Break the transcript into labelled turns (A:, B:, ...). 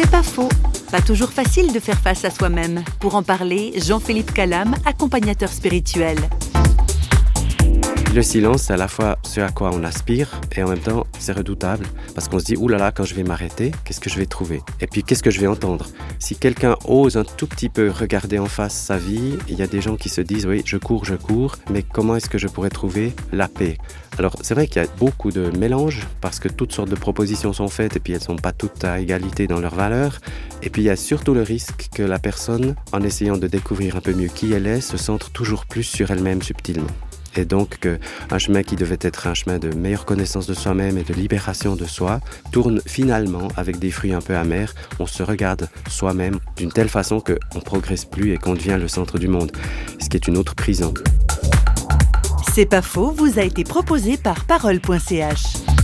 A: C'est pas faux. Pas toujours facile de faire face à soi-même. Pour en parler, Jean-Philippe Calam, accompagnateur spirituel.
B: Le silence, c'est à la fois ce à quoi on aspire et en même temps, c'est redoutable parce qu'on se dit, oulala, quand je vais m'arrêter, qu'est-ce que je vais trouver? Et puis, qu'est-ce que je vais entendre? Si quelqu'un ose un tout petit peu regarder en face sa vie, il y a des gens qui se disent, oui, je cours, je cours, mais comment est-ce que je pourrais trouver la paix? Alors c'est vrai qu'il y a beaucoup de mélanges parce que toutes sortes de propositions sont faites et puis elles ne sont pas toutes à égalité dans leurs valeurs. Et puis il y a surtout le risque que la personne, en essayant de découvrir un peu mieux qui elle est, se centre toujours plus sur elle-même subtilement. Et donc qu'un chemin qui devait être un chemin de meilleure connaissance de soi-même et de libération de soi tourne finalement avec des fruits un peu amers. On se regarde soi-même d'une telle façon qu'on progresse plus et qu'on devient le centre du monde, ce qui est une autre prison.
A: C'est pas faux, vous a été proposé par parole.ch.